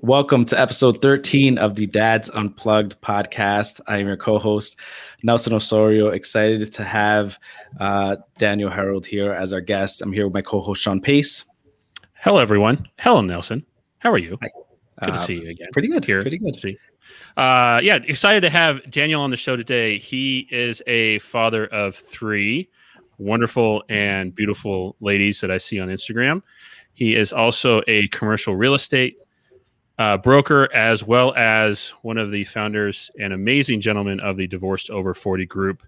Welcome to episode 13 of the Dads Unplugged podcast. I am your co host, Nelson Osorio. Excited to have uh, Daniel Harold here as our guest. I'm here with my co host, Sean Pace. Hello, everyone. Hello, Nelson. How are you? Good Uh, to see you again. Pretty good. Here. Pretty good. To see. Uh, yeah, excited to have Daniel on the show today. He is a father of three wonderful and beautiful ladies that I see on Instagram. He is also a commercial real estate uh, broker, as well as one of the founders and amazing gentleman of the Divorced Over 40 group,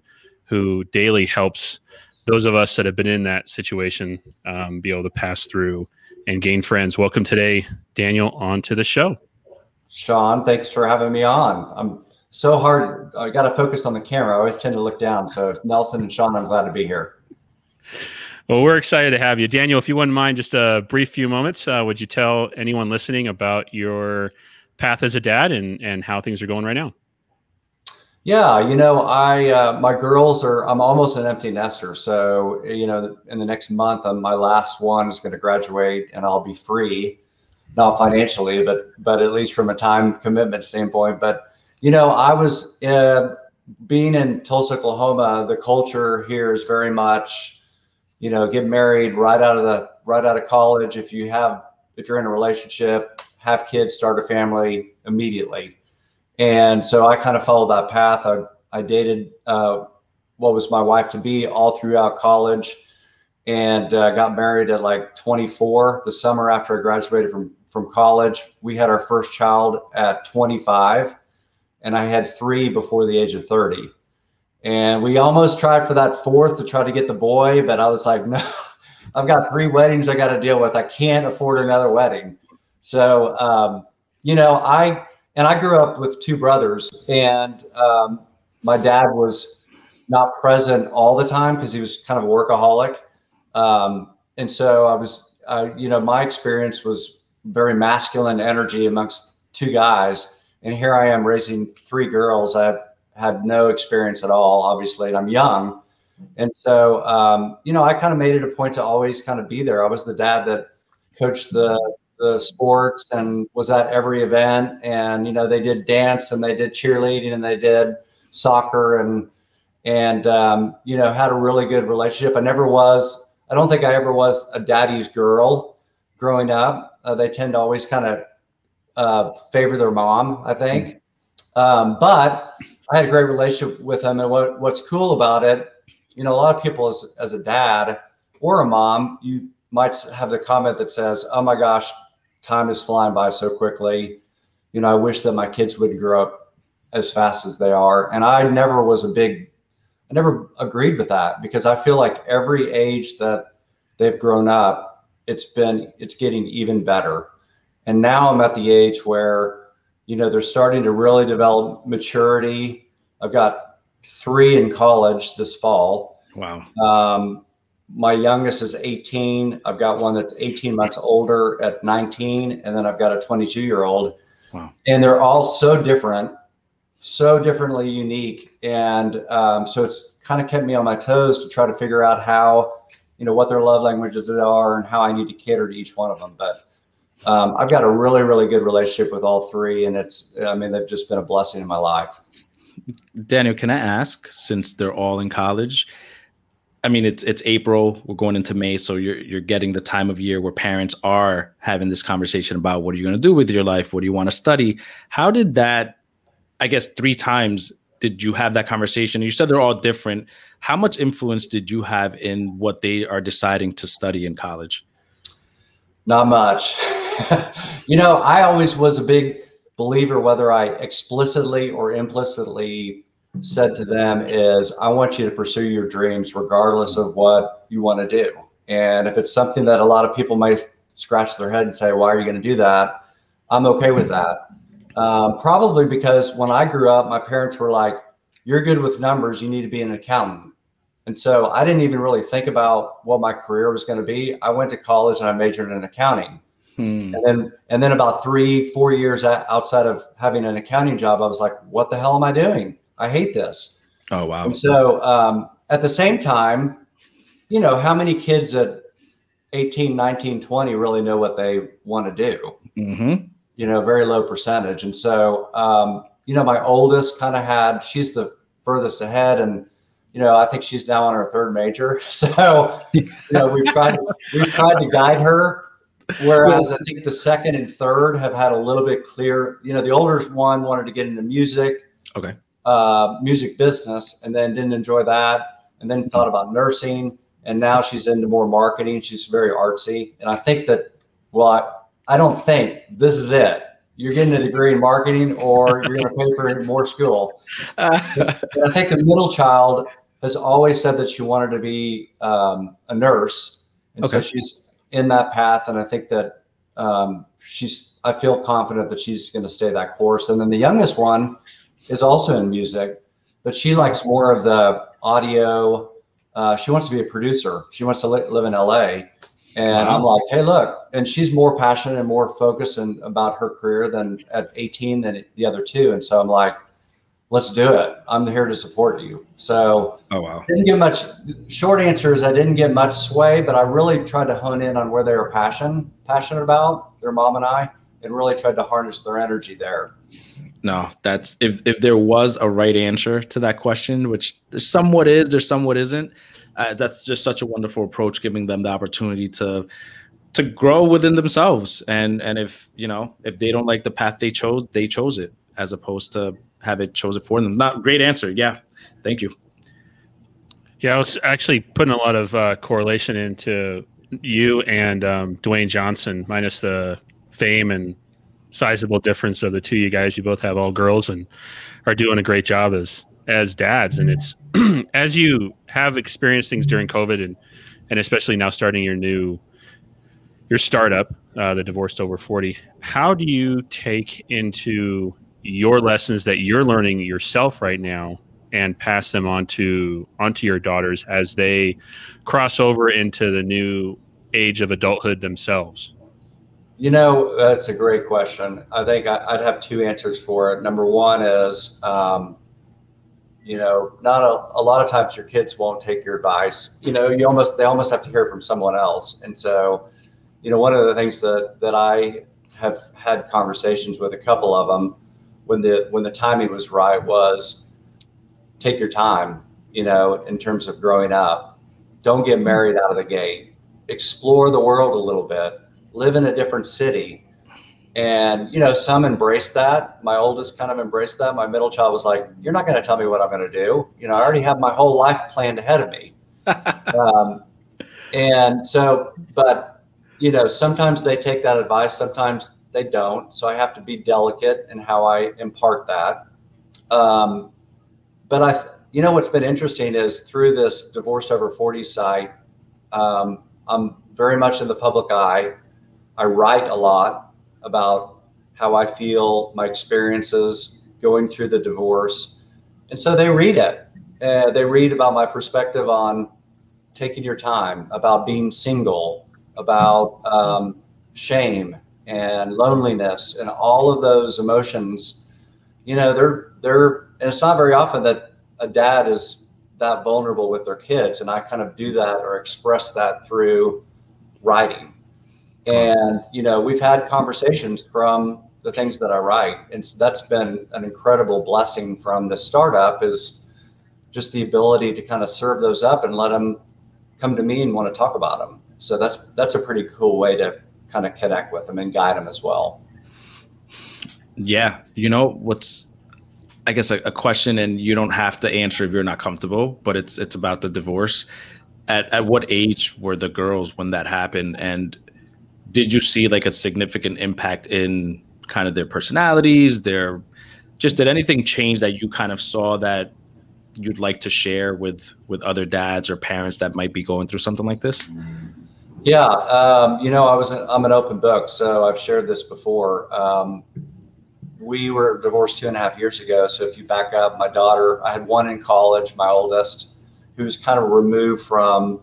who daily helps those of us that have been in that situation um, be able to pass through and gain friends. Welcome today, Daniel, onto the show. Sean, thanks for having me on. I'm so hard. I got to focus on the camera. I always tend to look down. So Nelson and Sean, I'm glad to be here. Well, we're excited to have you, Daniel. If you wouldn't mind, just a brief few moments, uh, would you tell anyone listening about your path as a dad and and how things are going right now? Yeah, you know, I uh, my girls are. I'm almost an empty nester. So you know, in the next month, um, my last one is going to graduate, and I'll be free, not financially, but but at least from a time commitment standpoint. But you know, I was uh, being in Tulsa, Oklahoma. The culture here is very much, you know, get married right out of the right out of college. If you have if you're in a relationship, have kids, start a family immediately. And so I kind of followed that path. I, I dated uh, what was my wife to be all throughout college and uh, got married at like 24 the summer after I graduated from, from college. We had our first child at 25 and I had three before the age of 30. And we almost tried for that fourth to try to get the boy, but I was like, no, I've got three weddings I got to deal with. I can't afford another wedding. So, um, you know, I, and I grew up with two brothers, and um, my dad was not present all the time because he was kind of a workaholic. Um, and so I was, uh, you know, my experience was very masculine energy amongst two guys. And here I am raising three girls. I had no experience at all, obviously, and I'm young. And so, um, you know, I kind of made it a point to always kind of be there. I was the dad that coached the the sports and was at every event and you know they did dance and they did cheerleading and they did soccer and and um, you know had a really good relationship i never was i don't think i ever was a daddy's girl growing up uh, they tend to always kind of uh, favor their mom i think um, but i had a great relationship with him. and what, what's cool about it you know a lot of people as, as a dad or a mom you might have the comment that says oh my gosh time is flying by so quickly. You know, I wish that my kids would grow up as fast as they are. And I never was a big, I never agreed with that because I feel like every age that they've grown up, it's been, it's getting even better. And now I'm at the age where, you know, they're starting to really develop maturity. I've got three in college this fall. Wow. Um, my youngest is 18. I've got one that's 18 months older at 19, and then I've got a 22 year old. Wow. And they're all so different, so differently unique. And um, so it's kind of kept me on my toes to try to figure out how, you know, what their love languages are and how I need to cater to each one of them. But um, I've got a really, really good relationship with all three. And it's, I mean, they've just been a blessing in my life. Daniel, can I ask, since they're all in college, I mean, it's it's April. We're going into May, so you're you're getting the time of year where parents are having this conversation about what are you going to do with your life? What do you want to study? How did that? I guess three times did you have that conversation? You said they're all different. How much influence did you have in what they are deciding to study in college? Not much. you know, I always was a big believer, whether I explicitly or implicitly said to them is I want you to pursue your dreams regardless of what you want to do. And if it's something that a lot of people might scratch their head and say, why are you going to do that? I'm okay with that. Um, probably because when I grew up, my parents were like, you're good with numbers. You need to be an accountant. And so I didn't even really think about what my career was going to be. I went to college and I majored in accounting. Hmm. And then, and then about three, four years outside of having an accounting job, I was like, what the hell am I doing? I hate this. Oh wow! And so um, at the same time, you know, how many kids at 18, 19, 20 really know what they want to do? Mm-hmm. you know, very low percentage. And so, um, you know, my oldest kind of had, she's the furthest ahead and, you know, I think she's now on her third major. So, you know, we've tried, we've tried to guide her. Whereas I think the second and third have had a little bit clear, you know, the older one wanted to get into music, Okay. uh, music business, and then didn't enjoy that, and then thought about nursing, and now she's into more marketing. She's very artsy, and I think that, well, I, I don't think this is it. You're getting a degree in marketing, or you're going to pay for more school. And I think the middle child has always said that she wanted to be um, a nurse, and so she's in that path. And I think that um, she's. I feel confident that she's going to stay that course. And then the youngest one is also in music, but she likes more of the audio. Uh, she wants to be a producer. She wants to li- live in LA. And I'm like, hey, look, and she's more passionate and more focused and about her career than at 18 than the other two. And so I'm like, let's do it. I'm here to support you. So oh wow. didn't get much. Short answer is I didn't get much sway, but I really tried to hone in on where they were passion passionate about their mom and I, and really tried to harness their energy there. No, that's if if there was a right answer to that question, which there somewhat is, there somewhat isn't. Uh, that's just such a wonderful approach, giving them the opportunity to to grow within themselves. And and if you know if they don't like the path they chose, they chose it as opposed to have it chose it for them. Not great answer. Yeah, thank you. Yeah, I was actually putting a lot of uh, correlation into you and um, Dwayne Johnson, minus the fame and sizable difference of the two you guys. You both have all girls and are doing a great job as as dads. And it's as you have experienced things during COVID and and especially now starting your new your startup, uh, the divorced over forty. How do you take into your lessons that you're learning yourself right now and pass them on to onto your daughters as they cross over into the new age of adulthood themselves? You know, that's a great question. I think I, I'd have two answers for it. Number one is, um, you know, not a, a lot of times your kids won't take your advice. You know, you almost they almost have to hear from someone else. And so, you know, one of the things that that I have had conversations with a couple of them when the when the timing was right was take your time. You know, in terms of growing up, don't get married out of the gate. Explore the world a little bit live in a different city. And, you know, some embraced that. My oldest kind of embraced that. My middle child was like, You're not going to tell me what I'm going to do. You know, I already have my whole life planned ahead of me. um, and so, but, you know, sometimes they take that advice, sometimes they don't. So I have to be delicate in how I impart that. Um, but I, you know, what's been interesting is through this Divorced Over 40 site, um, I'm very much in the public eye. I write a lot about how I feel, my experiences going through the divorce. And so they read it. Uh, they read about my perspective on taking your time, about being single, about um, shame and loneliness and all of those emotions. You know, they're, they're, and it's not very often that a dad is that vulnerable with their kids. And I kind of do that or express that through writing and you know we've had conversations from the things that i write and so that's been an incredible blessing from the startup is just the ability to kind of serve those up and let them come to me and want to talk about them so that's that's a pretty cool way to kind of connect with them and guide them as well Yeah, you know what's I guess a, a question, and you don't have to answer if you're not comfortable, but it's it's about the divorce. At at what age were the girls when that happened, and did you see like a significant impact in kind of their personalities, their just did anything change that you kind of saw that you'd like to share with with other dads or parents that might be going through something like this? Mm. Yeah, um, you know, I was I'm an open book, so I've shared this before. Um, we were divorced two and a half years ago. So if you back up, my daughter, I had one in college, my oldest, who was kind of removed from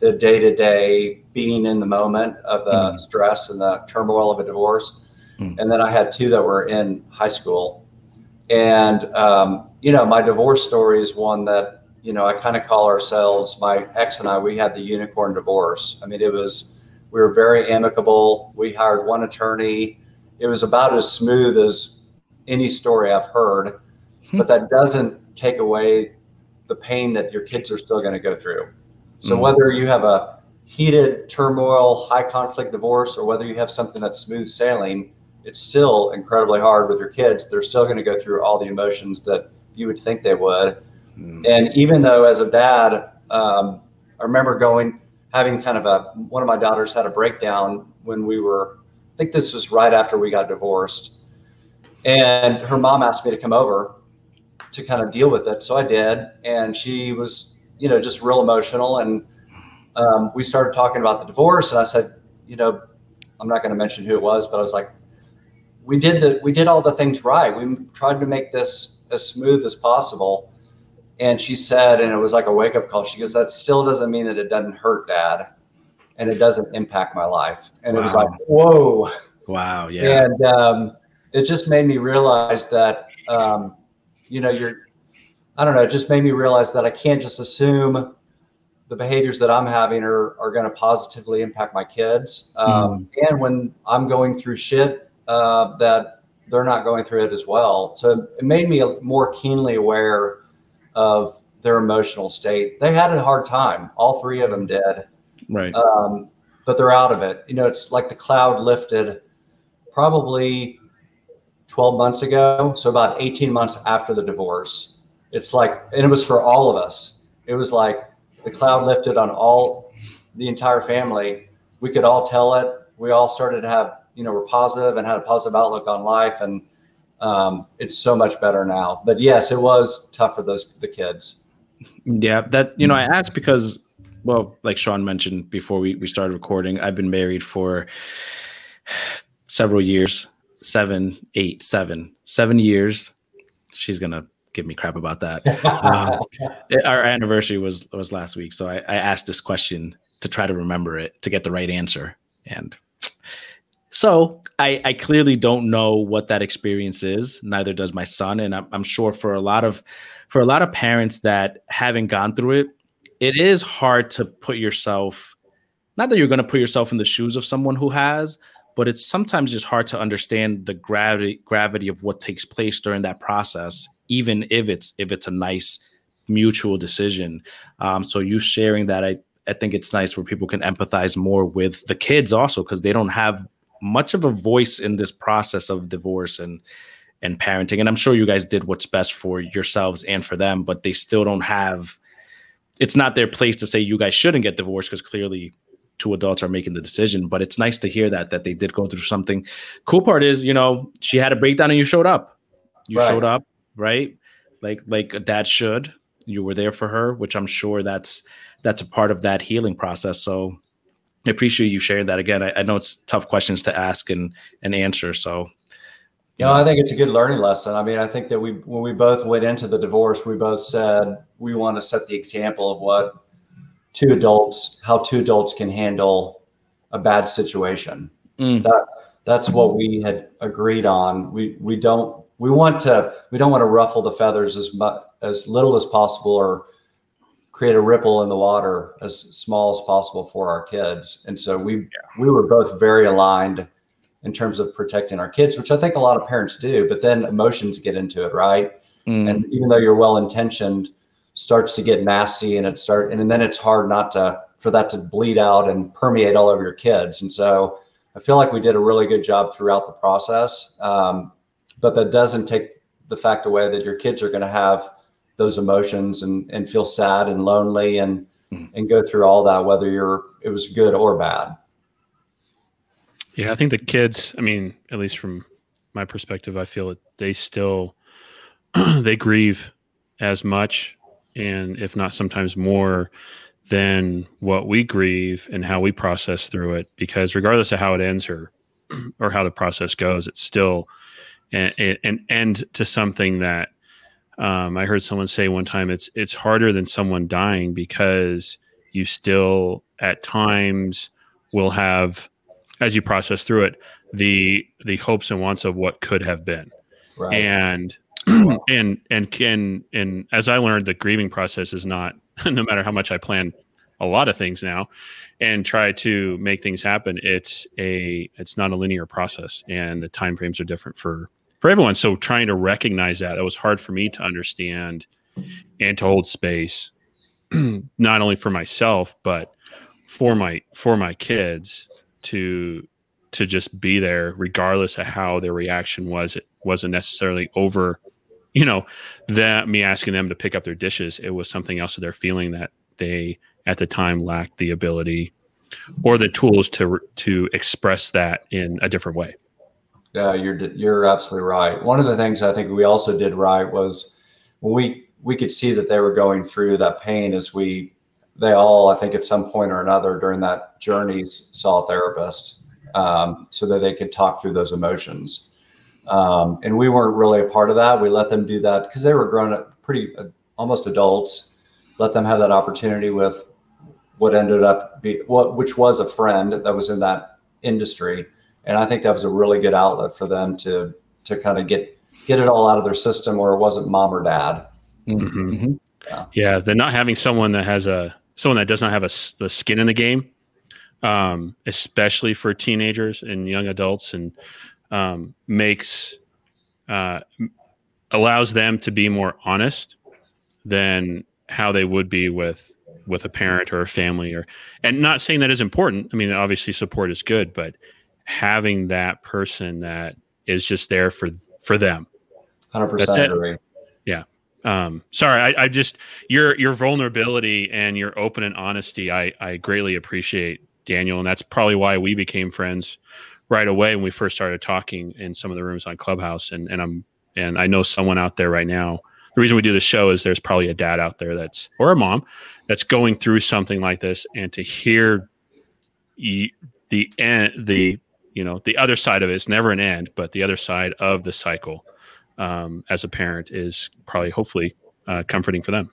the day to day being in the moment of the Mhm. stress and the turmoil of a divorce. Mm. And then I had two that were in high school. And, um, you know, my divorce story is one that, you know, I kind of call ourselves, my ex and I, we had the unicorn divorce. I mean, it was, we were very amicable. We hired one attorney it was about as smooth as any story I've heard. Hmm. But that doesn't take away the pain that your kids are still going to go through. So mm. whether you have a heated turmoil, high conflict divorce, or whether you have something that's smooth sailing, it's still incredibly hard with your kids. They're still going to go through all the emotions that you would think they would. Mm. And even though, as a dad, um, I remember going, having kind of a, one of my daughters had a breakdown when we were, I think this was right after we got divorced. And her mom asked me to come over to kind of deal with it. So I did. And she was, you know, just real emotional. And um, we started talking about the divorce. And I said, you know, I'm not going to mention who it was, but I was like, we did the, we did all the things right. We tried to make this as smooth as possible. And she said, and it was like a wake up call. She goes, that still doesn't mean that it doesn't hurt, Dad, and it doesn't impact my life. And wow. it was like, whoa, wow, yeah. And um, it just made me realize that, um, you know, you're, I don't know, it just made me realize that I can't just assume the behaviors that I'm having are are going to positively impact my kids. Um, mm. And when I'm going through shit, uh, that they're not going through it as well. So it made me more keenly aware of their emotional state. They had a hard time. All three of them did. Right. Um, but they're out of it. You know, it's like the cloud lifted probably 12 months ago. So about 18 months after the divorce. It's like, and it was for all of us. It was like the cloud lifted on all the entire family. We could all tell it. We all started to have, you know, we're positive and had a positive outlook on life. And um, it's so much better now. But yes, it was tough for those the kids. Yeah, that you know, I asked because, well, like Sean mentioned before we we started recording, I've been married for several years, seven, eight, seven, seven years. She's gonna give me crap about that. um, our anniversary was was last week, so I, I asked this question to try to remember it to get the right answer, and so I, I, clearly don't know what that experience is. Neither does my son, and I'm, I'm, sure for a lot of for a lot of parents that haven't gone through it, it is hard to put yourself. Not that you're going to put yourself in the shoes of someone who has, but it's sometimes just hard to understand the gravity gravity of what takes place during that process, even if it's if it's a nice mutual decision. Um, so you sharing that, I I think it's nice where people can empathize more with the kids also because they don't have much of a voice in this process of divorce and and parenting and i'm sure you guys did what's best for yourselves and for them but they still don't have it's not their place to say you guys shouldn't get divorced because clearly two adults are making the decision but it's nice to hear that that they did go through something. Cool part is you know she had a breakdown and you showed up. You right. showed up right? Like like a dad should. You were there for her which i'm sure that's that's a part of that healing process. So I appreciate you sharing that again. I, I, know it's tough questions to ask and and answer. So, you know, I think it's a good learning lesson. I mean, I think that we when we both went into the divorce, we both said we want to set the example of what two adults, how two adults can handle a bad situation. Mm. That that's what we had agreed on. We we don't we want to we don't want to ruffle the feathers as much as little as possible or create a ripple in the water as small as possible for our kids. And so we yeah. we were both very aligned in terms of protecting our kids, which I think a lot of parents do. But then emotions get into it, right? Mm. And even though you're well intentioned, starts to get nasty, and it start and then it's hard not to for that to bleed out and permeate all over your kids. And so I feel like we did a really good job throughout the process. Um, but that doesn't take the fact away that your kids are going to have those emotions and and feel sad and lonely and mm. and go through all that whether you're it was good or bad yeah i think the kids i mean at least from my perspective i feel that they still they grieve as much and if not sometimes more than what we grieve and how we process through it because regardless of how it ends or or how the process goes it's still an, an end to something that um, I heard someone say one time it's it's harder than someone dying because you still at times will have as you process through it the the hopes and wants of what could have been right. and and and can and as I learned the grieving process is not no matter how much I plan a lot of things now and try to make things happen it's a it's not a linear process and the time frames are different for for everyone. So trying to recognize that it was hard for me to understand and to hold space not only for myself but for my for my kids to to just be there regardless of how their reaction was. It wasn't necessarily over you know that me asking them to pick up their dishes. It was something else that they're feeling that they at the time lacked the ability or the tools to to express that in a different way yeah you're you're absolutely right one of the things i think we also did right was we we could see that they were going through that pain as we they all i think at some point or another during that journey saw a therapist um, so that they could talk through those emotions. Um, and we weren't really a part of that. We let them do that because they were grown up, pretty uh, almost adults. Let them have that opportunity with what ended up be what which was a friend that was in that industry, and I think that was a really good outlet for them to to kind of get get it all out of their system, or it wasn't mom or dad. Mm-hmm. mm-hmm. Yeah. yeah, they're not having someone that has a someone that does not have a, a skin in the game um, especially for teenagers and young adults, and um, makes uh, allows them to be more honest than how they would be with with a parent or a family or and not saying that is important i mean obviously support is good but having that person that is just there for for them 100% agree yeah um sorry I, I just your your vulnerability and your open and honesty i i greatly appreciate Daniel, and that's probably why we became friends right away when we first started talking in some of the rooms on Clubhouse. And and I'm and I know someone out there right now. The reason we do the show is there's probably a dad out there that's or a mom that's going through something like this, and to hear the end, the you know the other side of it's never an end, but the other side of the cycle um, as a parent is probably hopefully uh, comforting for them.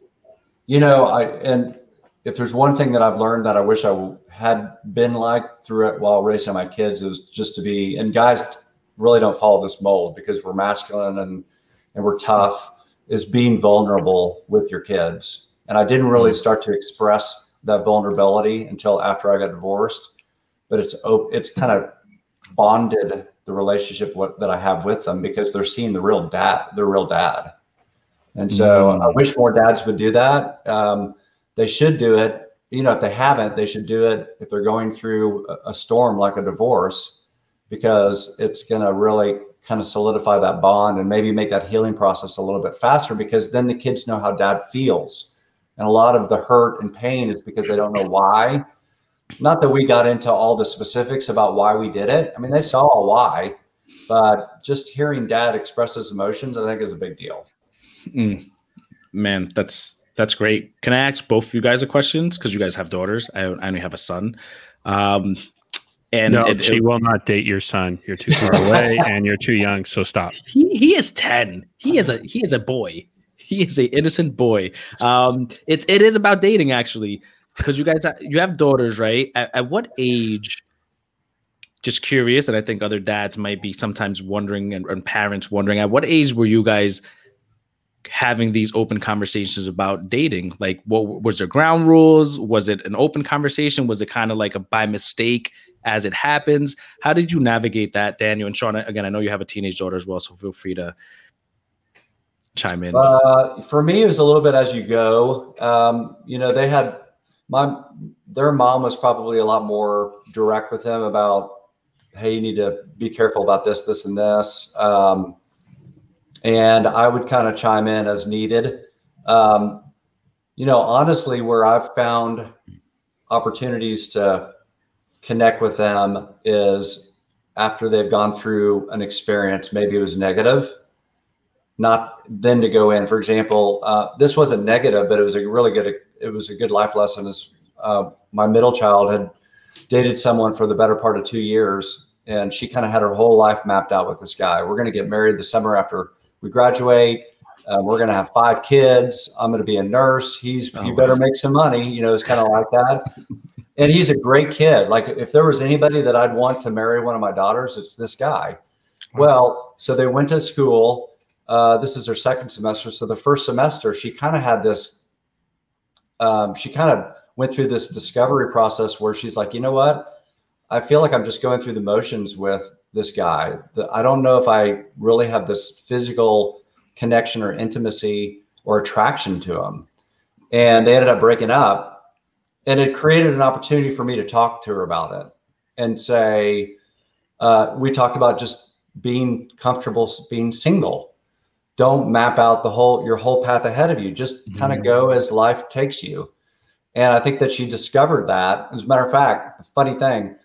You know, I and if there's one thing that I've learned that I wish I had been like through it while raising my kids is just to be, and guys really don't follow this mold because we're masculine and, and we're tough is being vulnerable with your kids. And I didn't really mm. start to express that vulnerability until after I got divorced, but it's, it's kind of bonded the relationship that I have with them because they're seeing the real dad, the real dad. And so mm-hmm. I wish more dads would do that. Um, they should do it. You know, if they haven't, they should do it if they're going through a storm like a divorce, because it's going to really kind of solidify that bond and maybe make that healing process a little bit faster because then the kids know how dad feels. And a lot of the hurt and pain is because they don't know why. Not that we got into all the specifics about why we did it. I mean, they saw a why, but just hearing dad express his emotions, I think is a big deal. Mm. Man, that's that's great. Can I ask both of you guys a questions? Because you guys have daughters. I, I only have a son. Um, and no, it, she it, will not date your son. You're too far away, and you're too young. So stop. He, he is ten. He is a he is a boy. He is a innocent boy. Um, it it is about dating actually, because you guys you have daughters, right? At, at what age? Just curious, and I think other dads might be sometimes wondering, and, and parents wondering, at what age were you guys? having these open conversations about dating like what was there ground rules was it an open conversation was it kind of like a by mistake as it happens how did you navigate that daniel and sean again i know you have a teenage daughter as well so feel free to chime in uh, for me it was a little bit as you go um, you know they had my their mom was probably a lot more direct with them about hey you need to be careful about this this and this um, and I would kind of chime in as needed. Um, you know, honestly, where I've found opportunities to connect with them is after they've gone through an experience, maybe it was negative, not then to go in. For example, uh, this wasn't negative, but it was a really good, it was a good life lesson. Is uh, my middle child had dated someone for the better part of two years, and she kind of had her whole life mapped out with this guy. We're going to get married the summer after we graduate. Uh, we're going to have five kids. I'm going to be a nurse. He's oh, he better make some money. You know, it's kind of like that. And he's a great kid. Like if there was anybody that I'd want to marry one of my daughters, it's this guy. Well, so they went to school. Uh, this is her second semester. So the first semester, she kind of had this. Um, she kind of went through this discovery process where she's like, you know what? I feel like I'm just going through the motions with this guy. I don't know if I really have this physical connection or intimacy or attraction to him. And they ended up breaking up. And it created an opportunity for me to talk to her about it and say, uh, we talked about just being comfortable being single. Don't map out the whole your whole path ahead of you. Just mm-hmm. kind of go as life takes you. And I think that she discovered that. As a matter of fact, funny thing.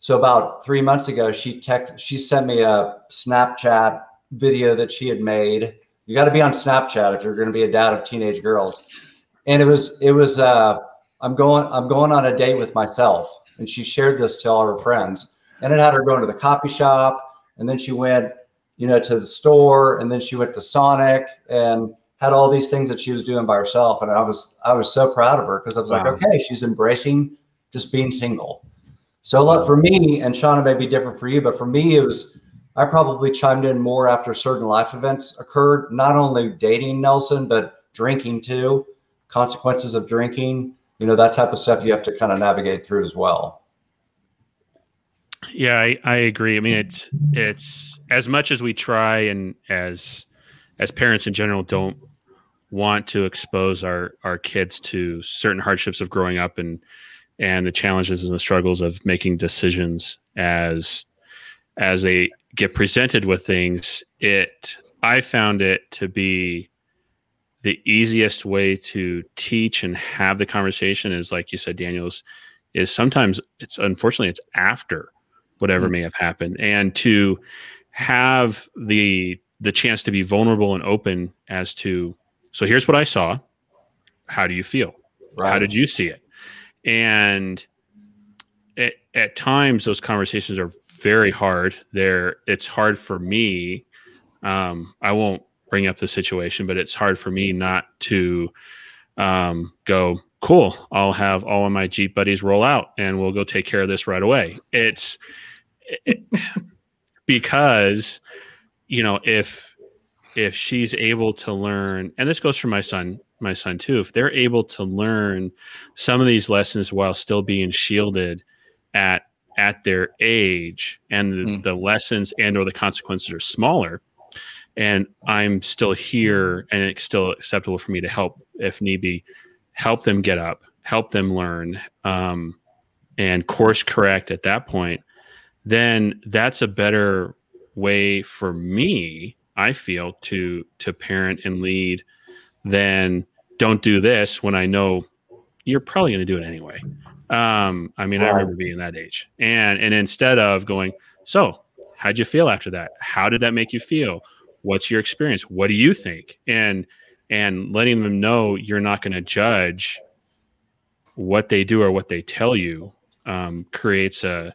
So about three months ago, she text she sent me a Snapchat video that she had made. You got to be on Snapchat if you're going to be a dad of teenage girls. And it was it was uh, I'm going I'm going on a date with myself, and she shared this to all her friends. And it had her going to the coffee shop, and then she went, you know, to the store, and then she went to Sonic, and had all these things that she was doing by herself. And i was i was so proud of her because i was wow. like okay she's embracing just being single. So look for me and shauna may be different for you but for me it was i probably chimed in more after certain life events occurred not only dating nelson but drinking too consequences of drinking you know that type of stuff you have to kind of navigate through as well yeah I, I agree. I mean it's it's as much as we try and as as parents in general don't want to expose our our kids to certain hardships of growing up and and the challenges and the struggles of making decisions as as they get presented with things it i found it to be the easiest way to teach and have the conversation is like you said daniels is sometimes it's unfortunately it's after whatever mm-hmm. may have happened and to have the the chance to be vulnerable and open as to so here's what I saw. How do you feel? Right. How did you see it? And it, at times, those conversations are very hard. There, it's hard for me. Um, I won't bring up the situation, but it's hard for me not to um, go. Cool. I'll have all of my Jeep buddies roll out, and we'll go take care of this right away. It's it, because you know if if she's able to learn and this goes for my son my son too if they're able to learn some of these lessons while still being shielded at at their age and the, mm. the lessons and or the consequences are smaller and i'm still here and it's still acceptable for me to help if need be help them get up help them learn um, and course correct at that point then that's a better way for me I feel to to parent and lead than don't do this when I know you're probably going to do it anyway. Um, I mean, I remember being that age, and and instead of going, so how'd you feel after that? How did that make you feel? What's your experience? What do you think? And and letting them know you're not going to judge what they do or what they tell you um, creates a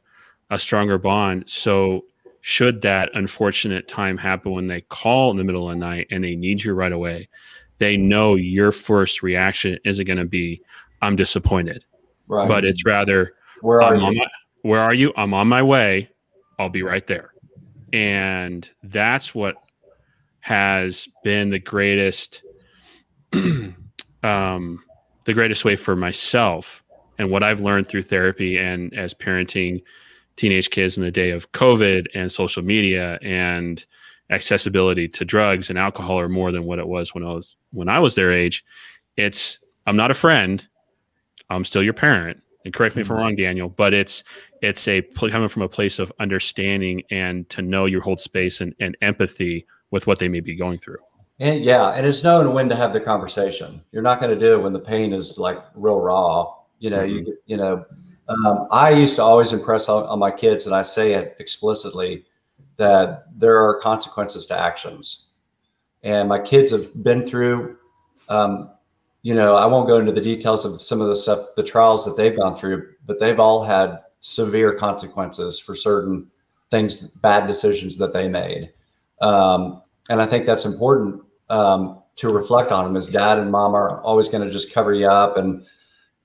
a stronger bond. So should that unfortunate time happen when they call in the middle of the night and they need you right away, they know your first reaction isn't going to be, I'm disappointed. Right. But it's rather, where are you? My, where are you? I'm on my way. I'll be right there. And that's what has been the greatest, um, the greatest way for myself and what I've learned through therapy and as parenting teenage kids in the day of COVID and social media and accessibility to drugs and alcohol are more than what it was when I was when I was their age. It's I'm not a friend. I'm still your parent. And correct me if I'm mm-hmm. wrong, Daniel, but it's it's a coming from a place of understanding and to know you hold space and, and empathy with what they may be going through. And yeah, and it's knowing when to have the conversation. You're not going to do it when the pain is like real raw. You know, mm-hmm. you you know, um, I used to always impress on, on, my kids, and I say it explicitly that there are consequences to actions. And my kids have been through, um, you know, I won't go into the details of some of the stuff, the trials that they've gone through, but they've all had severe consequences for certain things, bad decisions that they made. Um, and I think that's important um, to reflect on them as dad and mom are always going to just cover you up and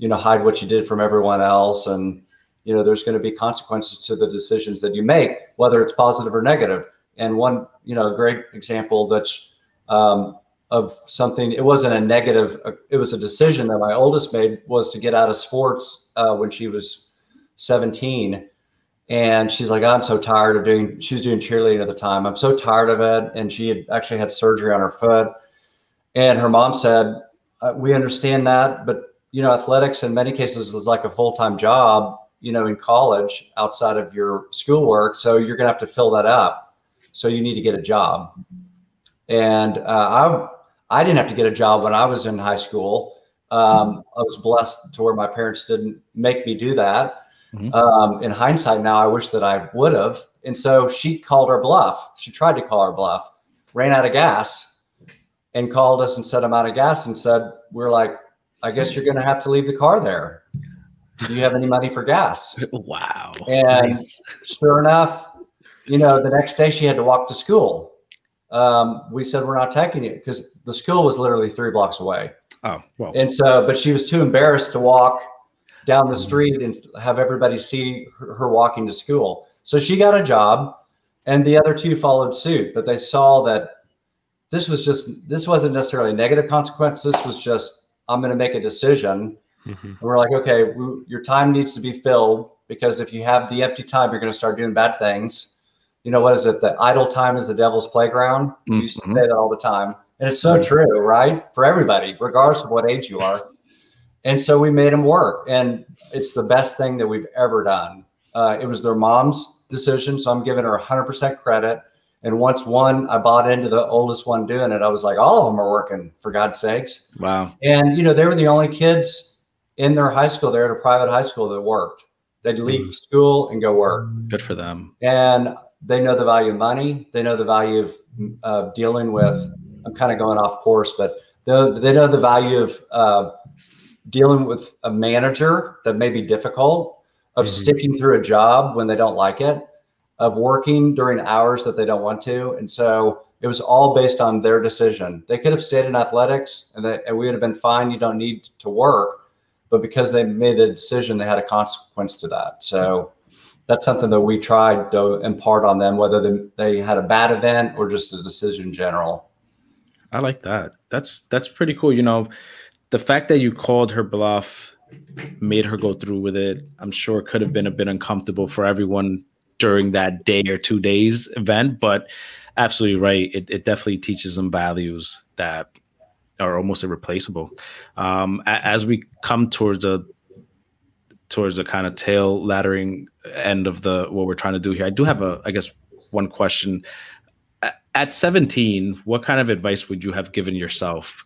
you know hide what you did from everyone else and you know there's going to be consequences to the decisions that you make whether it's positive or negative and one you know great example that's um, of something. It wasn't a negative. It was a decision that my oldest made was to get out of sports uh, when she was 17. And she's like, I'm so tired of doing. She was doing cheerleading at the time. I'm so tired of it. And she had actually had surgery on her foot. And her mom said, uh, "We understand that, but you know, athletics in many cases is like a full time job. You know, in college outside of your schoolwork, so you're gonna have to fill that up. So you need to get a job." And uh, I I didn't have to get a job when I was in high school. Um, I was blessed to where my parents didn't make me do that. Mm-hmm. Um, in hindsight, now I wish that I would have. And so she called her bluff. She tried to call her bluff, ran out of gas, and called us and said, I'm out of gas. And said, We're like, I guess you're going to have to leave the car there. Do you have any money for gas? Wow. And nice. sure enough, you know, the next day she had to walk to school. Um, we said, We're not taking it because the school was literally three blocks away. Oh, well. And so, but she was too embarrassed to walk down the street and have everybody see her walking to school. So she got a job and the other two followed suit, but they saw that this was just, this wasn't necessarily a negative consequence. This was just, I'm going to make a decision. Mm-hmm. And we're like, okay, we, your time needs to be filled because if you have the empty time, you're going to start doing bad things. You know, what is it? The idle time is the devil's playground. Mm-hmm. We used to say that all the time. And it's so true, right? For everybody, regardless of what age you are. And so we made them work. And it's the best thing that we've ever done. Uh, it was their mom's decision. So I'm giving her 100% credit. And once one, I bought into the oldest one doing it, I was like, all of them are working for God's sakes. Wow. And, you know, they were the only kids in their high school, they're at a private high school that worked. They'd leave mm. school and go work. Good for them. And they know the value of money. They know the value of uh, dealing with, I'm kind of going off course, but they, they know the value of uh, dealing with a manager that may be difficult, of mm-hmm. sticking through a job when they don't like it, of working during hours that they don't want to. And so it was all based on their decision. They could have stayed in athletics and, they, and we would have been fine. You don't need to work. But because they made a decision, they had a consequence to that. So that's something that we tried to impart on them, whether they, they had a bad event or just a decision in general. I like that. That's that's pretty cool. You know, the fact that you called her bluff made her go through with it. I'm sure it could have been a bit uncomfortable for everyone during that day or two days event, but absolutely right. It, it definitely teaches them values that are almost irreplaceable. Um, as we come towards a towards the kind of tail laddering end of the what we're trying to do here, I do have a I guess one question. At 17, what kind of advice would you have given yourself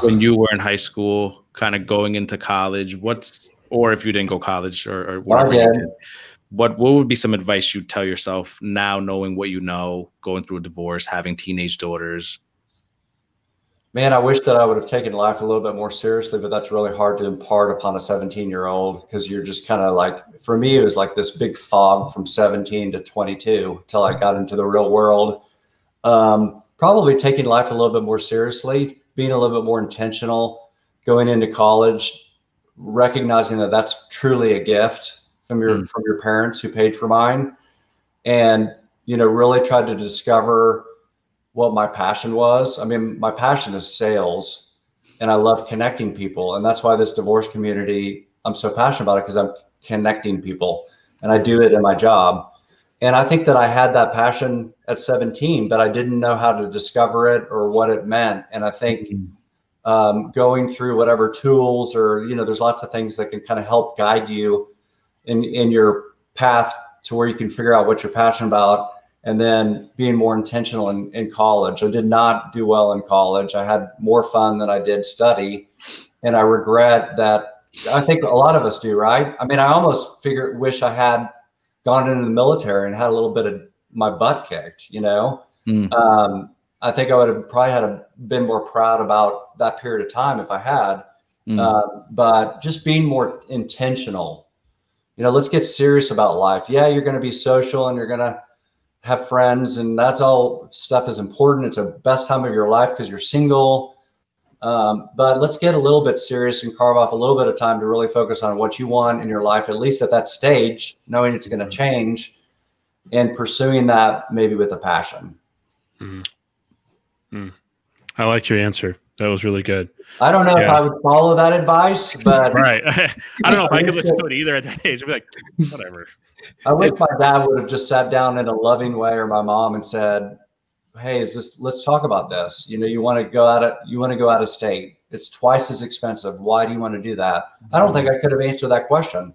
when you were in high school, kind of going into college? What's or if you didn't go college or, or whatever you did, what what would be some advice you'd tell yourself now, knowing what you know, going through a divorce, having teenage daughters? Man, I wish that I would have taken life a little bit more seriously, but that's really hard to impart upon a 17 year old because you're just kind of like, for me, it was like this big fog from 17 to 22 until I got into the real world. Um, probably taking life a little bit more seriously being a little bit more intentional going into college, recognizing that that's truly a gift from your mm. from your parents who paid for mine, and you know really tried to discover what my passion was. I mean, my passion is sales, and I love connecting people, and that's why this divorce community I'm so passionate about it because I'm connecting people, and I do it in my job. And I think that I had that passion at 17, but I didn't know how to discover it or what it meant. And I think mm-hmm. Um, going through whatever tools or, you know, there's lots of things that can kind of help guide you in, in your path to where you can figure out what you're passionate about and then being more intentional in, in college. I did not do well in college. I had more fun than I did study. And I regret that. I think a lot of us do, right? I mean, I almost figure, wish I had gone into the military and had a little bit of my butt kicked, you know. Mm. Um, I think I would have probably had a, been more proud about that period of time if I had. Mm. Uh, but just being more intentional, you know, let's get serious about life. Yeah, you're going to be social and you're going to have friends, and that's all stuff is important. It's the best time of your life because you're single. Um, but let's get a little bit serious and carve off a little bit of time to really focus on what you want in your life, at least at that stage, knowing it's going to mm-hmm. change and pursuing that maybe with a passion. Mm-hmm. Hmm. I liked your answer. That was really good. I don't know if I would follow that advice, but Right. I don't know if I could listen to it either at that age. I'd be like, whatever. I wish my dad would have just sat down in a loving way, or my mom, and said, "Hey, is this? Let's talk about this. You know, you want to go out of you want to go out of state. It's twice as expensive. Why do you want to do that?" I don't think I could have answered that question.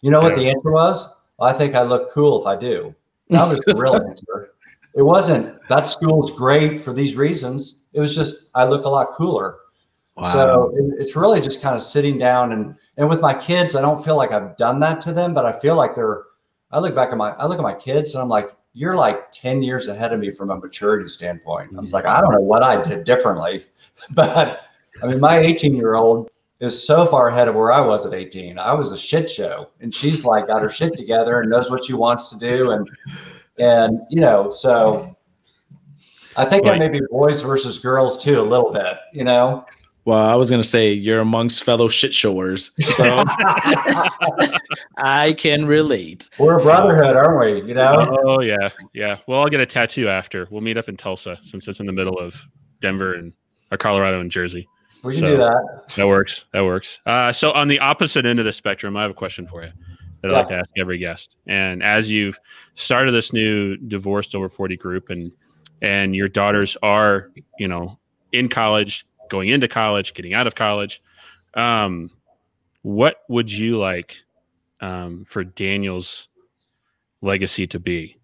You know what the answer was? I think I look cool if I do. That was the real answer. It wasn't that school's great for these reasons. It was just I look a lot cooler. Wow. So it, it's really just kind of sitting down and and with my kids, I don't feel like I've done that to them, but I feel like they're. I look back at my I look at my kids and I'm like, you're like ten years ahead of me from a maturity standpoint. I was mm-hmm. like, I don't know what I did differently, but I mean, my 18 year old is so far ahead of where I was at 18. I was a shit show, and she's like got her shit together and knows what she wants to do, and and you know, so I think Right. it may be boys versus girls too, a little bit, you know. well, I was gonna say you're amongst fellow shit showers, so I can relate. We're a brotherhood, aren't we? You know. Oh yeah, yeah. Well, I'll get a tattoo after. We'll meet up in Tulsa since it's in the middle of Denver and or Colorado and Jersey. We can So- do that. That works. That works. Uh, so on the opposite end of the spectrum, I have a question for you that I like to ask every guest. And as you've started this new divorced over 40 group and and your daughters are, you know, in college, going into college, getting out of college, um, what would you like um, for Daniel's legacy to be?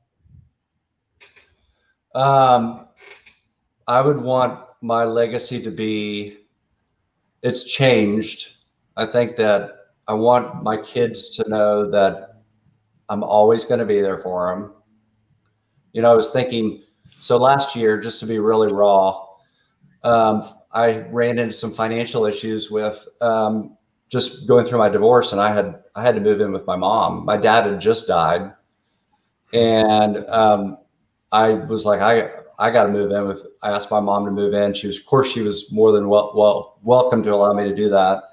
Um, I would want my legacy to be. It's changed. I think that I want my kids to know that I'm always going to be there for them. You know, I was thinking. So last year, just to be really raw, um, I ran into some financial issues with um, just going through my divorce, and I had I had to move in with my mom. My dad had just died, and um, I was like, I I got to move in with. I asked my mom to move in. She was, of course, she was more than well, well welcome to allow me to do that.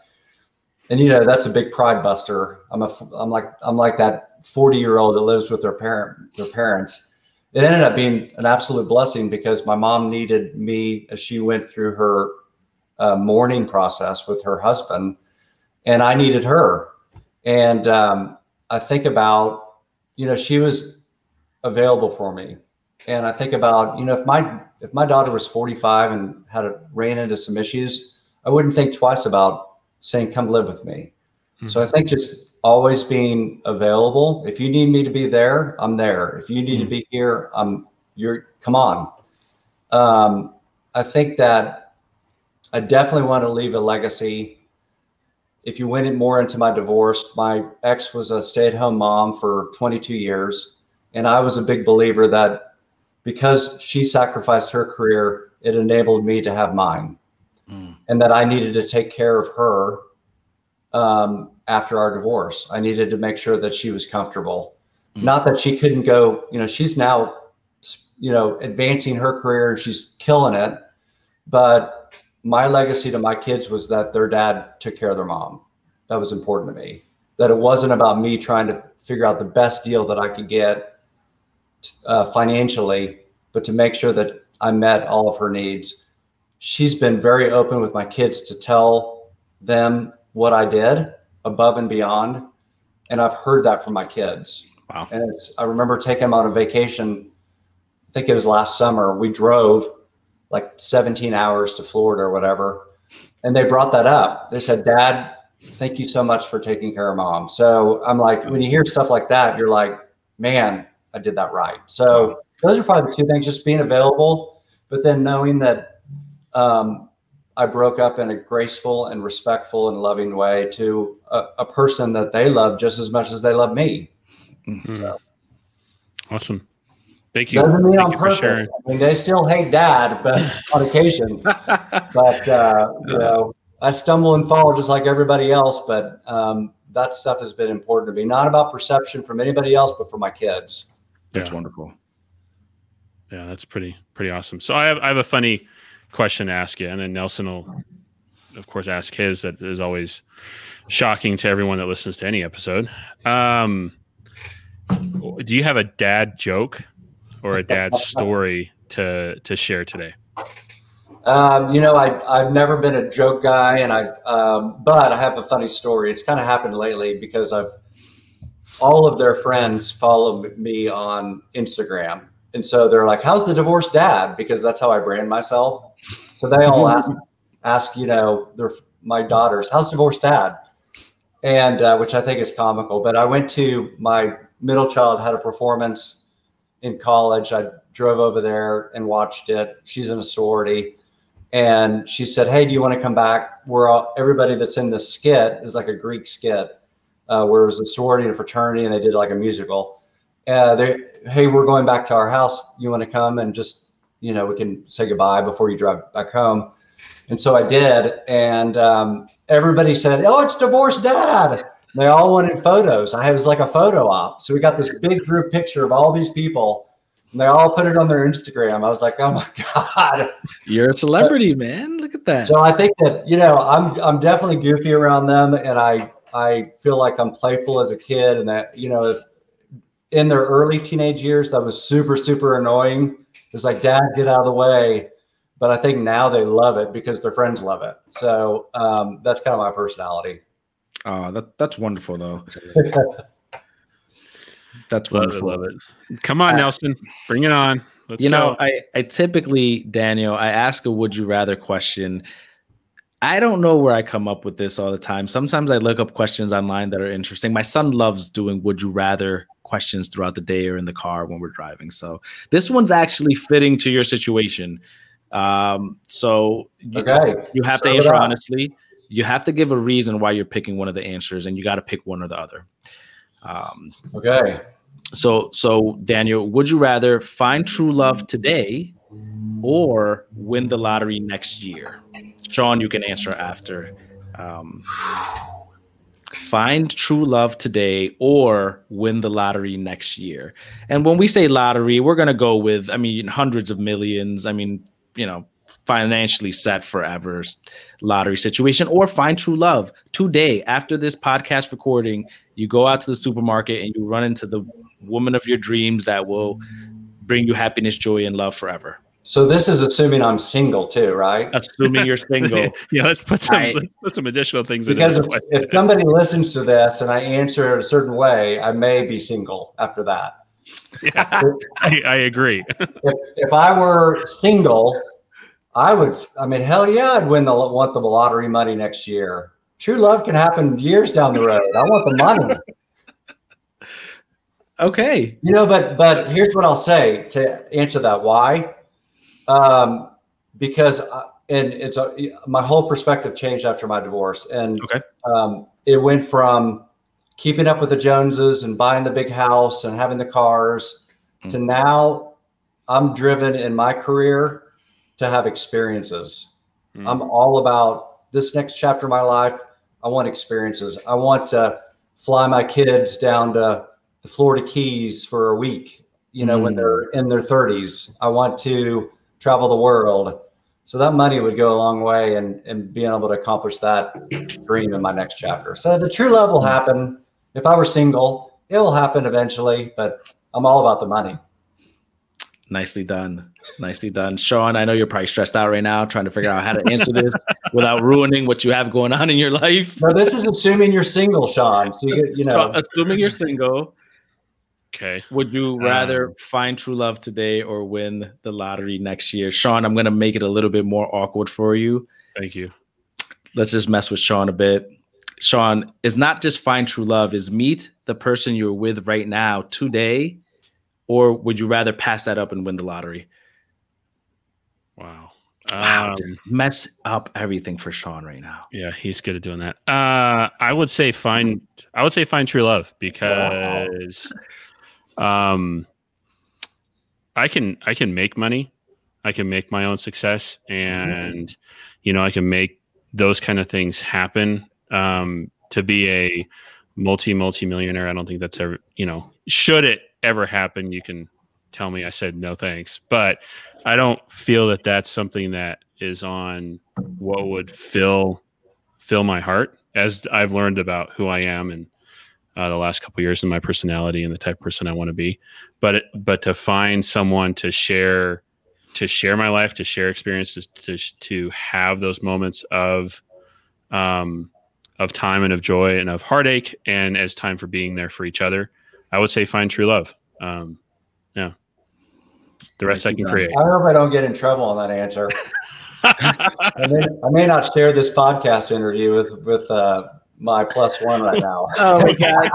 And you know, that's a big pride buster. I'm a, I'm like, I'm like that 40 year old that lives with their parent, their parents. It ended up being an absolute blessing because my mom needed me as she went through her uh, mourning process with her husband, and I needed her. And um, I think about, you know, she was available for me and I think about you know if my if my daughter was 45 and had a, ran into some issues, I wouldn't think twice about saying come live with me. So I think just always being available. If you need me to be there, I'm there. If you need to be here, I'm you're come on. Um, I think that I definitely want to leave a legacy. If you went in more into my divorce, my ex was a stay-at-home mom for 22 years, and I was a big believer that because she sacrificed her career, it enabled me to have mine. And that I needed to take care of her um, after our divorce. I needed to make sure that she was comfortable. Mm. Not that she couldn't go, you know, she's now, you know, advancing her career and she's killing it. But my legacy to my kids was that their dad took care of their mom. That was important to me. That it wasn't about me trying to figure out the best deal that I could get uh, financially, but to make sure that I met all of her needs. She's been very open with my kids to tell them what I did above and beyond. And I've heard that from my kids. Wow. And it's, I remember taking them on a vacation. I think it was last summer. We drove like 17 hours to Florida or whatever. And they brought that up. They said, Dad, thank you so much for taking care of mom. So I'm like, when you hear stuff like that, you're like, man, I did that right. So those are probably the two things just being available, but then knowing that um, I broke up in a graceful and respectful and loving way to a, a person that they love just as much as they love me. Mhm. So- Awesome. Thank you. Doesn't mean Thank on you for purpose. sharing. I mean, they still hate dad, but on occasion. But uh, you know, I stumble and fall just like everybody else. But um, that stuff has been important to me. Not about perception from anybody else, but for my kids. That's Yeah. wonderful. Yeah, that's pretty pretty awesome. So I have I have a funny question to ask you, and then Nelson will, of course, ask his. That is always shocking to everyone that listens to any episode. Um, do you have a dad joke or a dad story to to share today? Um, you know, I, I've never been a joke guy, and I, um, but I have a funny story. It's kind of happened lately because I've all of their friends follow me on Instagram, and so they're like, "How's the divorced dad?" Because that's how I brand myself. So they all ask, ask, you know, their my daughters, "How's divorced dad?" And uh, which I think is comical. But I went to my middle child had a performance in college. I drove over there and watched it. She's in a sorority and she said, "Hey, do you want to come back? We're all, everybody that's in this skit is like a Greek skit, uh, where it was a sorority and a fraternity, and they did like a musical. Uh, they, hey, we're going back to our house. You want to come and just, you know, we can say goodbye before you drive back home." And so I did, and um, everybody said, "Oh, it's divorced dad." They all wanted photos. I was like a photo op, so we got this big group picture of all these people and they all put it on their Instagram. I was like, oh my God. You're a celebrity, man. Look at that. So I think that, you know, I'm I'm definitely goofy around them and I I feel like I'm playful as a kid and that, you know, in their early teenage years, that was super, super annoying. It was like, Dad, get out of the way. But I think now they love it because their friends love it. So um, that's kind of my personality. Oh, that, that's wonderful, though. That's wonderful. Love it, love it. Come on, uh, Nelson, bring it on. Let's you know, I, I typically, Daniel, I ask a would you rather question. I don't know where I come up with this all the time. Sometimes I look up questions online that are interesting. My son loves doing would you rather questions throughout the day or in the car when we're driving. So this one's actually fitting to your situation. Um, so you, okay. you have to answer honestly. You have to give a reason why you're picking one of the answers, and you got to pick one or the other. Um, okay. So, so Daniel, would you rather find true love today or win the lottery next year? Sean, you can answer after. Um, find true love today or win the lottery next year. And when we say lottery, we're going to go with, I mean, hundreds of millions. I mean, you know, financially set forever lottery situation or find true love today after this podcast recording you go out to the supermarket and you run into the woman of your dreams that will bring you happiness joy and love forever so this is assuming i'm single too right assuming you're single yeah let's put some I, let's put some additional things because if, if somebody listens to this and i answer it a certain way i may be single after that yeah, I, I agree. if, if I were single I would. I mean, hell yeah, I'd win the want the lottery money next year. True love can happen years down the road. I want the money. okay. You know, but but here's what I'll say to answer that. Why? Um, because I, uh, and it's a, my whole perspective changed after my divorce, and okay. um, it went from keeping up with the Joneses and buying the big house and having the cars mm-hmm. to now I'm driven in my career to have experiences. Mm. I'm all about this next chapter of my life. I want experiences. I want to fly my kids down to the Florida Keys for a week, you know, mm. when they're in their 30s. I want to travel the world. So that money would go a long way and and being able to accomplish that dream in my next chapter. So the true love will happen. If I were single, it will happen eventually, but I'm all about the money. Nicely done. Nicely done. Sean, I know you're probably stressed out right now trying to figure out how to answer this without ruining what you have going on in your life. No, this is assuming you're single, Sean. So you, you know, assuming you're single. Okay. Would you rather um, find true love today or win the lottery next year? Sean, I'm going to make it a little bit more awkward for you. Thank you. Let's just mess with Sean a bit. Sean, is not just find true love, is meet the person you're with right now today or would you rather pass that up and win the lottery? Wow. Wow, um, mess up everything for Sean right now. Yeah, he's good at doing that. Uh, I would say find. I would say find true love because, wow. Um, I can I can make money, I can make my own success, and you know I can make those kind of things happen. Um, to be a multi multi millionaire, I don't think that's ever you know should it ever happen, you can tell me I said no thanks. But I don't feel that that's something that is on what would fill fill my heart as I've learned about who I am and uh, the last couple years in my personality and the type of person I want to be. But it, but to find someone to share to share my life, to share experiences, to to have those moments of um of time and of joy and of heartache, and as time for being there for each other. I would say find true love. Um, yeah, the rest I can create. I hope I don't get in trouble on that answer. I, may, I, may, not share this podcast interview with with uh, my plus one right now. oh my god.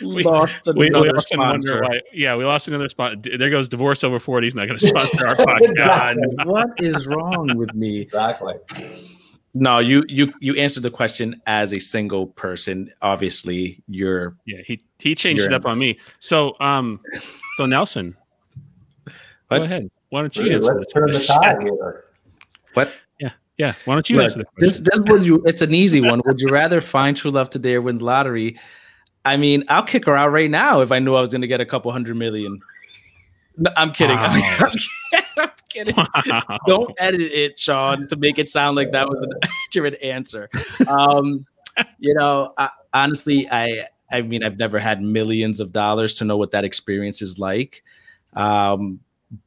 we lost another we, we lost sponsor. Why, yeah, we lost another spot. There goes divorce over forty. He's not going to sponsor our podcast. what is wrong with me? Exactly. No, you you you answered the question as a single person. Obviously, you're. Yeah, he he changed it up on me. So um, so Nelson, what? go ahead. Why don't you Dude, answer? Let's turn the tide here. What? Yeah. Why don't you Look, answer this? This would you. It's an easy one. Would you rather find true love today or win the lottery? I mean, I'll kick her out right now if I knew I was going to get a couple hundred million. No, I'm kidding. Wow. I'm, I'm, kidding. Wow. Don't edit it, Sean, to make it sound like that was an accurate answer. Um, you know, I, honestly, I I mean, I've never had millions of dollars to know what that experience is like. Um,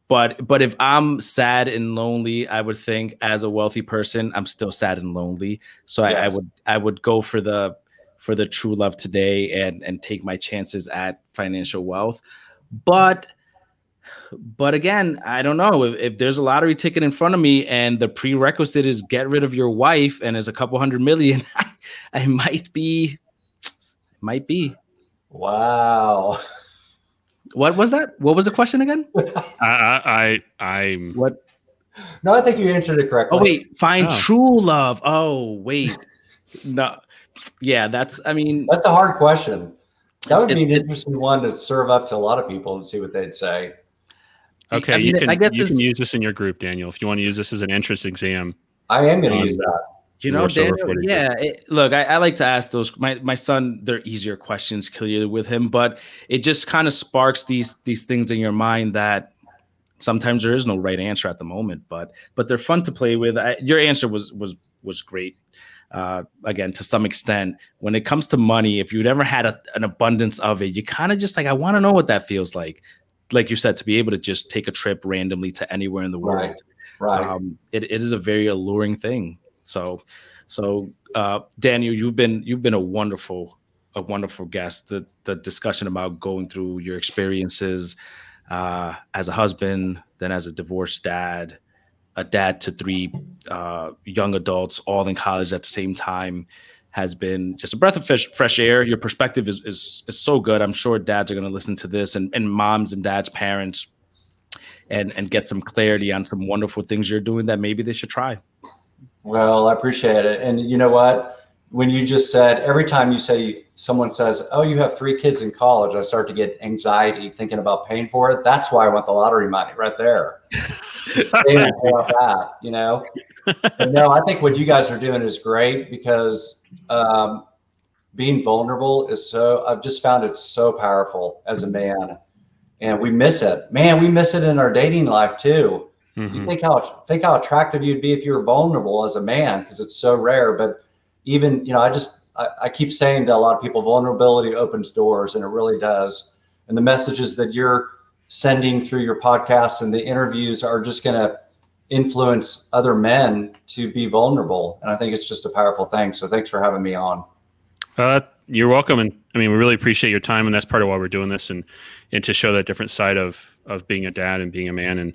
but but if I'm sad and lonely, I would think as a wealthy person, I'm still sad and lonely. So yes. I, I would I would go for the for the true love today and and take my chances at financial wealth. But but again, I don't know if, if, there's a lottery ticket in front of me and the prerequisite is get rid of your wife and there's a couple hundred million, I might be, might be. Wow. What was that? What was the question again? I, I, I, what? No, I think you answered it correctly. Oh wait, find oh. true love. Oh wait, no, yeah, that's. I mean, that's a hard question. That would be an interesting one to serve up to a lot of people and see what they'd say. Okay, I mean, you can, I guess you can use this in your group, Daniel. If you want to use this as an entrance exam, I am going to um, use that. You know, Daniel, yeah. It, look, I, I, like to ask those. My my son, they're easier questions clearly with him, but it just kind of sparks these these things in your mind that sometimes there is no right answer at the moment, but but they're fun to play with. I, your answer was was was great. Uh, again, to some extent, when it comes to money, if you'd ever had a, an abundance of it, you kind of just like, I want to know what that feels like. Like you said, to be able to just take a trip randomly to anywhere in the world, right? right. Um, it, it is a very alluring thing. So, so uh, Daniel, you've been you've been a wonderful a wonderful guest. The the discussion about going through your experiences uh, as a husband, then as a divorced dad, a dad to three uh, young adults, all in college at the same time, has been just a breath of fresh, fresh air. Your perspective is, is is so good. I'm sure dads are going to listen to this, and, and moms and dads, parents, and and get some clarity on some wonderful things you're doing that maybe they should try. Well, I appreciate it. And you know what? When you just said every time you say someone says, "Oh, you have three kids in college," I start to get anxiety thinking about paying for it. That's why I want the lottery money right there. that, you know. But no, I think what you guys are doing is great because um, being vulnerable is so. I've just found it so powerful as a man, and we miss it. Man, we miss it in our dating life too. Mm-hmm. You think how think how attractive you'd be if you were vulnerable as a man because it's so rare. But even you know, I just I, I keep saying to a lot of people, vulnerability opens doors, and it really does. And the messages that you're sending through your podcast and the interviews are just going to influence other men to be vulnerable. And I think it's just a powerful thing. So thanks for having me on. Uh, you're welcome. And I mean, we really appreciate your time. And that's part of why we're doing this and, and to show that different side of, of being a dad and being a man. And,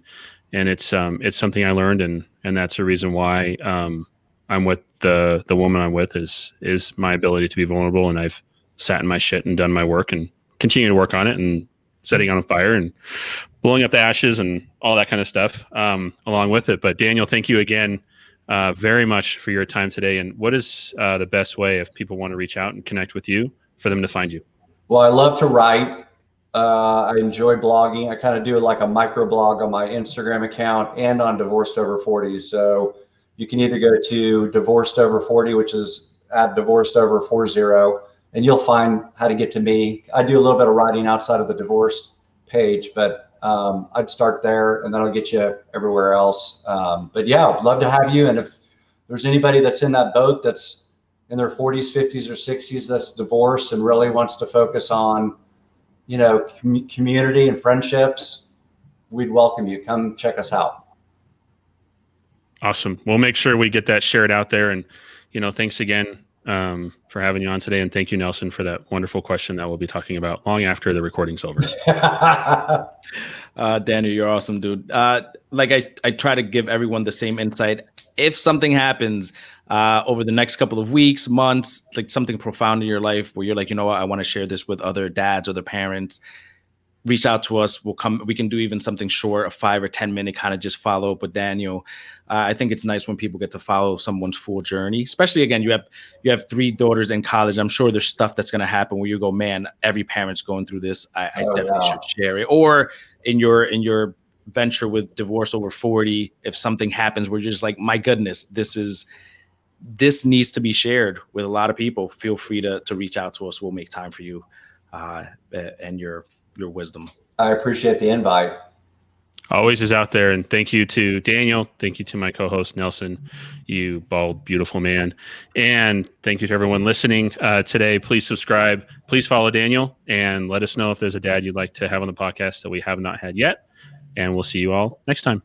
and it's um, it's something I learned, and and that's the reason why um, I'm with the the woman I'm with is is my ability to be vulnerable, and I've sat in my shit and done my work and continue to work on it and setting on fire and blowing up the ashes and all that kind of stuff um, along with it. But Daniel, thank you again uh, very much for your time today. And what is uh, the best way if people want to reach out and connect with you for them to find you? Well, I love to write. Uh, I enjoy blogging. I kind of do like a micro blog on my Instagram account and on Divorced Over 40. So you can either go to Divorced Over 40, which is at Divorced Over 40, and you'll find how to get to me. I do a little bit of writing outside of the divorced page, but um, I'd start there and then I'll get you everywhere else. Um, but yeah, I'd love to have you. And if there's anybody that's in that boat that's in their 40s, 50s, or 60s that's divorced and really wants to focus on you know, com- community and friendships, we'd welcome you. Come check us out. Awesome. We'll make sure we get that shared out there. And, you know, thanks again um, for having you on today. And thank you, Nelson, for that wonderful question that we'll be talking about long after the recording's over. uh, Daniel, you're awesome, dude. Uh, like I, I try to give everyone the same insight. If something happens uh, over the next couple of weeks, months, like something profound in your life where you're like, you know what, I want to share this with other dads or their parents, reach out to us. We'll come. We can do even something short, a five or ten minute kind of just follow up with Daniel. Uh, I think it's nice when people get to follow someone's full journey. Especially again, you have you have three daughters in college. I'm sure there's stuff that's going to happen where you go, man, every parent's going through this. I, I oh, definitely should share it. Or in your in your venture with divorce over 40, if something happens where you're just like, my goodness, this is this needs to be shared with a lot of people. Feel free to to reach out to us. We'll make time for you uh, and your your wisdom. I appreciate the invite. Always is out there. And thank you to Daniel. Thank you to my co host, Nelson, you bald, beautiful man. And thank you to everyone listening uh, today. Please subscribe. Please follow Daniel and let us know if there's a dad you'd like to have on the podcast that we have not had yet. And we'll see you all next time.